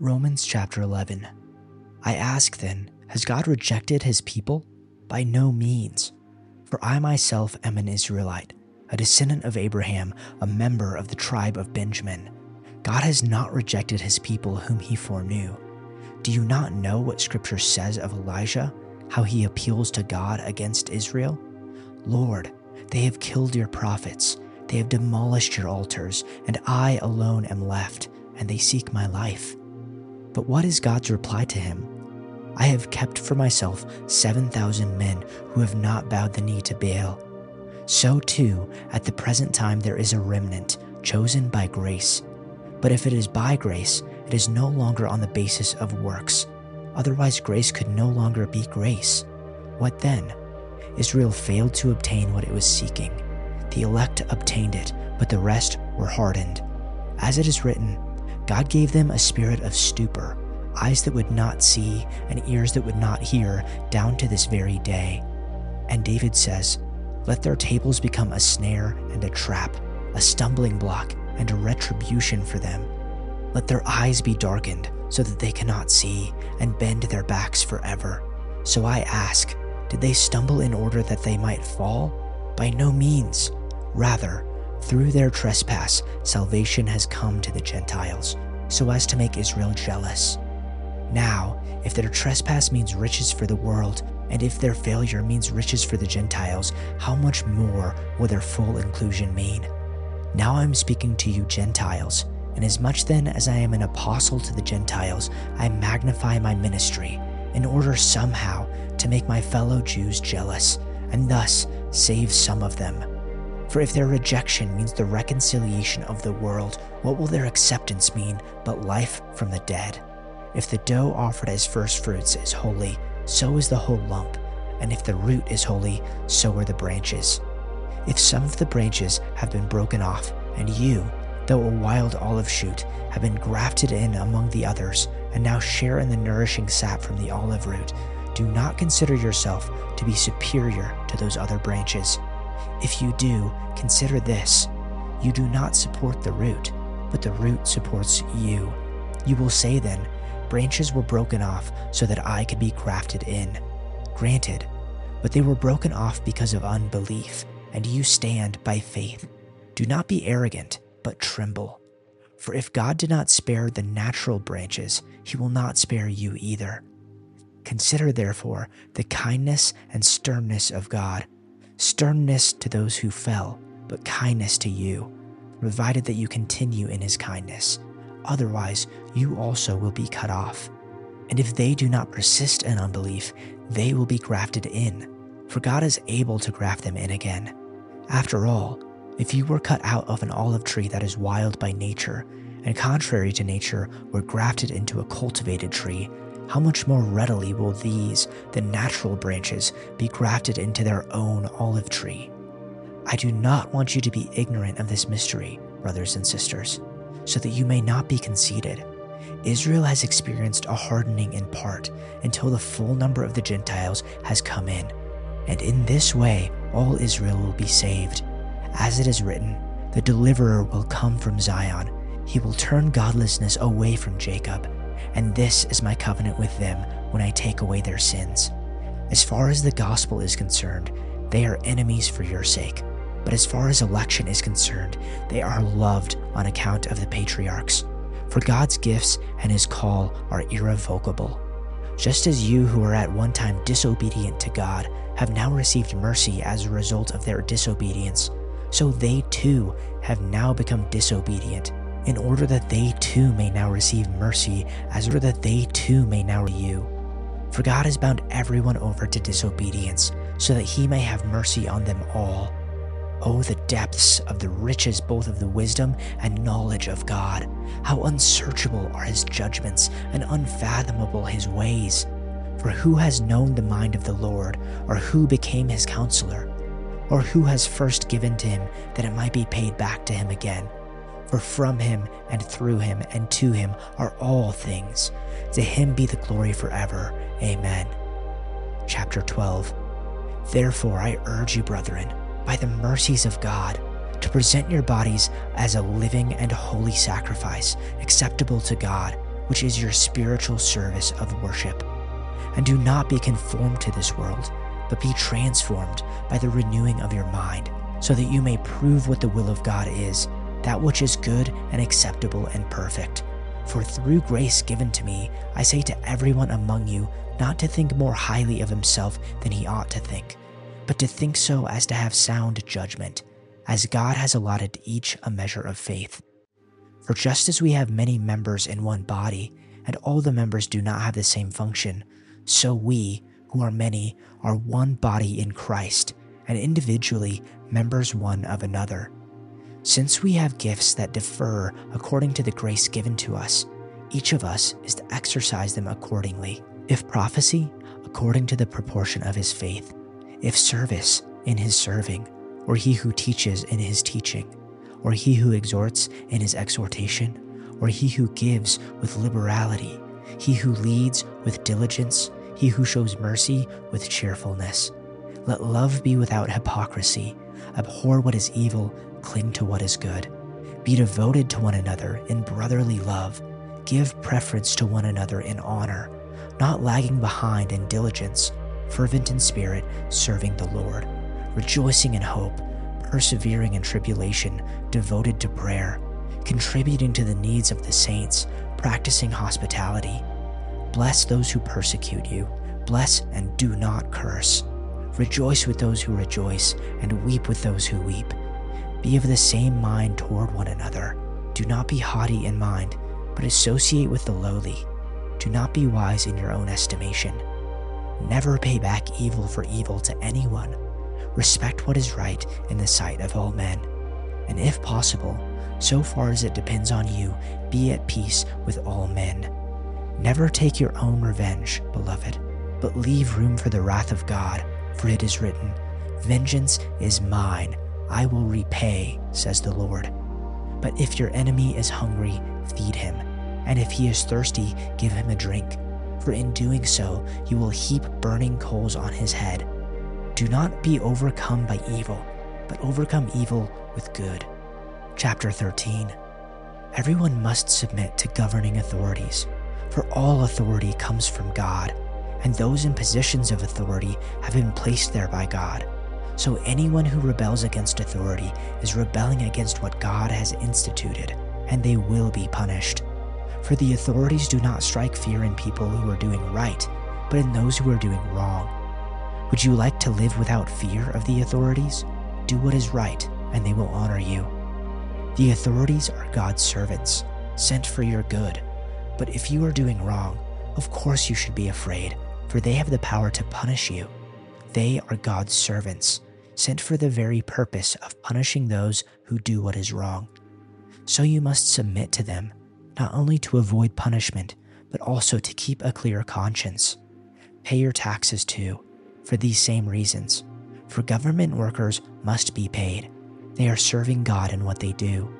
Romans chapter 11. I ask then, has God rejected his people? By no means. For I myself am an Israelite, a descendant of Abraham, a member of the tribe of Benjamin. God has not rejected his people whom he foreknew. Do you not know what scripture says of Elijah, how he appeals to God against Israel? Lord, they have killed your prophets, they have demolished your altars, and I alone am left, and they seek my life. But what is God's reply to him? I have kept for myself 7,000 men who have not bowed the knee to Baal. So too, at the present time, there is a remnant chosen by grace. But if it is by grace, it is no longer on the basis of works. Otherwise, grace could no longer be grace. What then? Israel failed to obtain what it was seeking. The elect obtained it, but the rest were hardened. As it is written, God gave them a spirit of stupor, eyes that would not see, and ears that would not hear, down to this very day. And David says, Let their tables become a snare and a trap, a stumbling block and a retribution for them. Let their eyes be darkened so that they cannot see, and bend their backs forever. So I ask, did they stumble in order that they might fall? By no means. Rather, through their trespass, salvation has come to the Gentiles, so as to make Israel jealous. Now, if their trespass means riches for the world, and if their failure means riches for the Gentiles, how much more will their full inclusion mean? Now I'm speaking to you, Gentiles, and as much then as I am an apostle to the Gentiles, I magnify my ministry, in order somehow to make my fellow Jews jealous, and thus save some of them. For if their rejection means the reconciliation of the world, what will their acceptance mean but life from the dead? If the dough offered as first fruits is holy, so is the whole lump, and if the root is holy, so are the branches. If some of the branches have been broken off, and you, though a wild olive shoot, have been grafted in among the others, and now share in the nourishing sap from the olive root, do not consider yourself to be superior to those other branches. If you do, consider this you do not support the root, but the root supports you. You will say then, Branches were broken off so that I could be grafted in. Granted, but they were broken off because of unbelief, and you stand by faith. Do not be arrogant, but tremble. For if God did not spare the natural branches, he will not spare you either. Consider, therefore, the kindness and sternness of God sternness to those who fell, but kindness to you, provided that you continue in his kindness. Otherwise, you also will be cut off. And if they do not persist in unbelief, they will be grafted in, for God is able to graft them in again. After all, if you were cut out of an olive tree that is wild by nature, and contrary to nature were grafted into a cultivated tree, how much more readily will these, the natural branches, be grafted into their own olive tree? I do not want you to be ignorant of this mystery, brothers and sisters, so that you may not be conceited. Israel has experienced a hardening in part until the full number of the Gentiles has come in, and in this way all Israel will be saved. As it is written, the deliverer will come from Zion, he will turn godlessness away from Jacob and this is my covenant with them when I take away their sins. As far as the gospel is concerned, they are enemies for your sake. But as far as election is concerned, they are loved on account of the patriarchs. For God's gifts and his call are irrevocable. Just as you who were at one time disobedient to God have now received mercy as a result of their disobedience, so they too have now become disobedient in order that they too may now receive mercy, as order that they too may now you. For God has bound everyone over to disobedience, so that he may have mercy on them all. Oh, the depths of the riches both of the wisdom and knowledge of God! How unsearchable are his judgments, and unfathomable his ways! For who has known the mind of the Lord, or who became his counselor? Or who has first given to him that it might be paid back to him again? For from him and through him and to him are all things. To him be the glory forever. Amen. Chapter 12 Therefore I urge you, brethren, by the mercies of God, to present your bodies as a living and holy sacrifice, acceptable to God, which is your spiritual service of worship. And do not be conformed to this world, but be transformed by the renewing of your mind, so that you may prove what the will of God is, that which is good and acceptable and perfect. For through grace given to me, I say to everyone among you not to think more highly of himself than he ought to think, but to think so as to have sound judgment, as God has allotted each a measure of faith. For just as we have many members in one body, and all the members do not have the same function, so we, who are many, are one body in Christ, and individually members one of another. Since we have gifts that differ according to the grace given to us, each of us is to exercise them accordingly. If prophecy, according to the proportion of his faith, if service, in his serving, or he who teaches in his teaching or he who exhorts in his exhortation, or he who gives with liberality, he who leads with diligence, he who shows mercy with cheerfulness. Let love be without hypocrisy. Abhor what is evil, cling to what is good. Be devoted to one another in brotherly love. Give preference to one another in honor, not lagging behind in diligence, fervent in spirit, serving the Lord, rejoicing in hope persevering in tribulation, devoted to prayer, contributing to the needs of the saints, practicing hospitality. Bless those who persecute you, bless and do not curse. Rejoice with those who rejoice, and weep with those who weep. Be of the same mind toward one another. Do not be haughty in mind, but associate with the lowly. Do not be wise in your own estimation. Never pay back evil for evil to anyone respect what is right in the sight of all men, and if possible, so far as it depends on you, be at peace with all men. Never take your own revenge, beloved, but leave room for the wrath of God, for it is written, Vengeance is mine, I will repay, says the Lord. But if your enemy is hungry, feed him, and if he is thirsty, give him a drink, for in doing so you will heap burning coals on his head. Do not be overcome by evil, but overcome evil with good. Chapter 13 Everyone must submit to governing authorities, for all authority comes from God, and those in positions of authority have been placed there by God. So anyone who rebels against authority is rebelling against what God has instituted, and they will be punished. For the authorities do not strike fear in people who are doing right, but in those who are doing wrong. Would you like to live without fear of the authorities? Do what is right, and they will honor you. The authorities are God's servants, sent for your good. But if you are doing wrong, of course you should be afraid, for they have the power to punish you. They are God's servants, sent for the very purpose of punishing those who do what is wrong. So you must submit to them, not only to avoid punishment, but also to keep a clear conscience. Pay your taxes too for these same reasons. For government workers must be paid. They are serving God in what they do.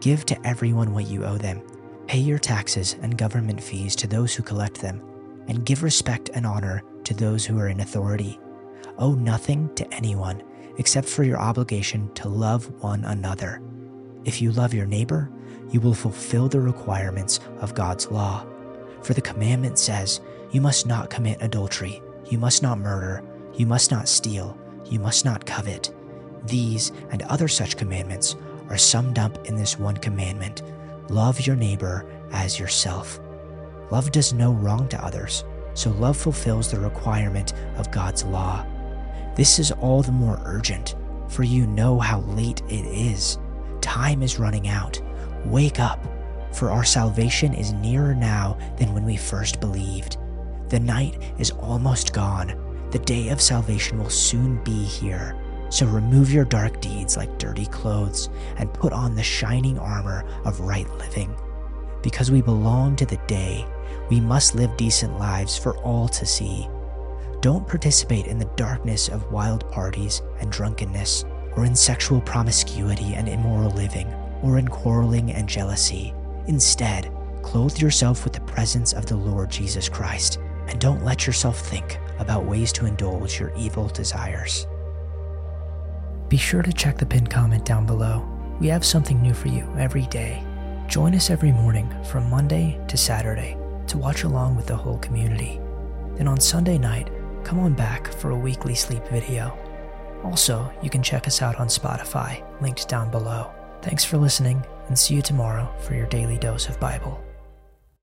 Give to everyone what you owe them. Pay your taxes and government fees to those who collect them, and give respect and honor to those who are in authority. Owe nothing to anyone except for your obligation to love one another. If you love your neighbor, you will fulfill the requirements of God's law. For the commandment says, You must not commit adultery you must not murder, you must not steal, you must not covet. These and other such commandments are summed up in this one commandment love your neighbor as yourself. Love does no wrong to others, so love fulfills the requirement of God's law. This is all the more urgent, for you know how late it is. Time is running out. Wake up, for our salvation is nearer now than when we first believed. The night is almost gone. The day of salvation will soon be here. So remove your dark deeds like dirty clothes and put on the shining armor of right living. Because we belong to the day, we must live decent lives for all to see. Don't participate in the darkness of wild parties and drunkenness, or in sexual promiscuity and immoral living, or in quarreling and jealousy. Instead, clothe yourself with the presence of the Lord Jesus Christ and don't let yourself think about ways to indulge your evil desires. Be sure to check the pinned comment down below. We have something new for you every day. Join us every morning from Monday to Saturday to watch along with the whole community. Then on Sunday night, come on back for a weekly sleep video. Also, you can check us out on Spotify, linked down below. Thanks for listening, and see you tomorrow for your daily dose of Bible.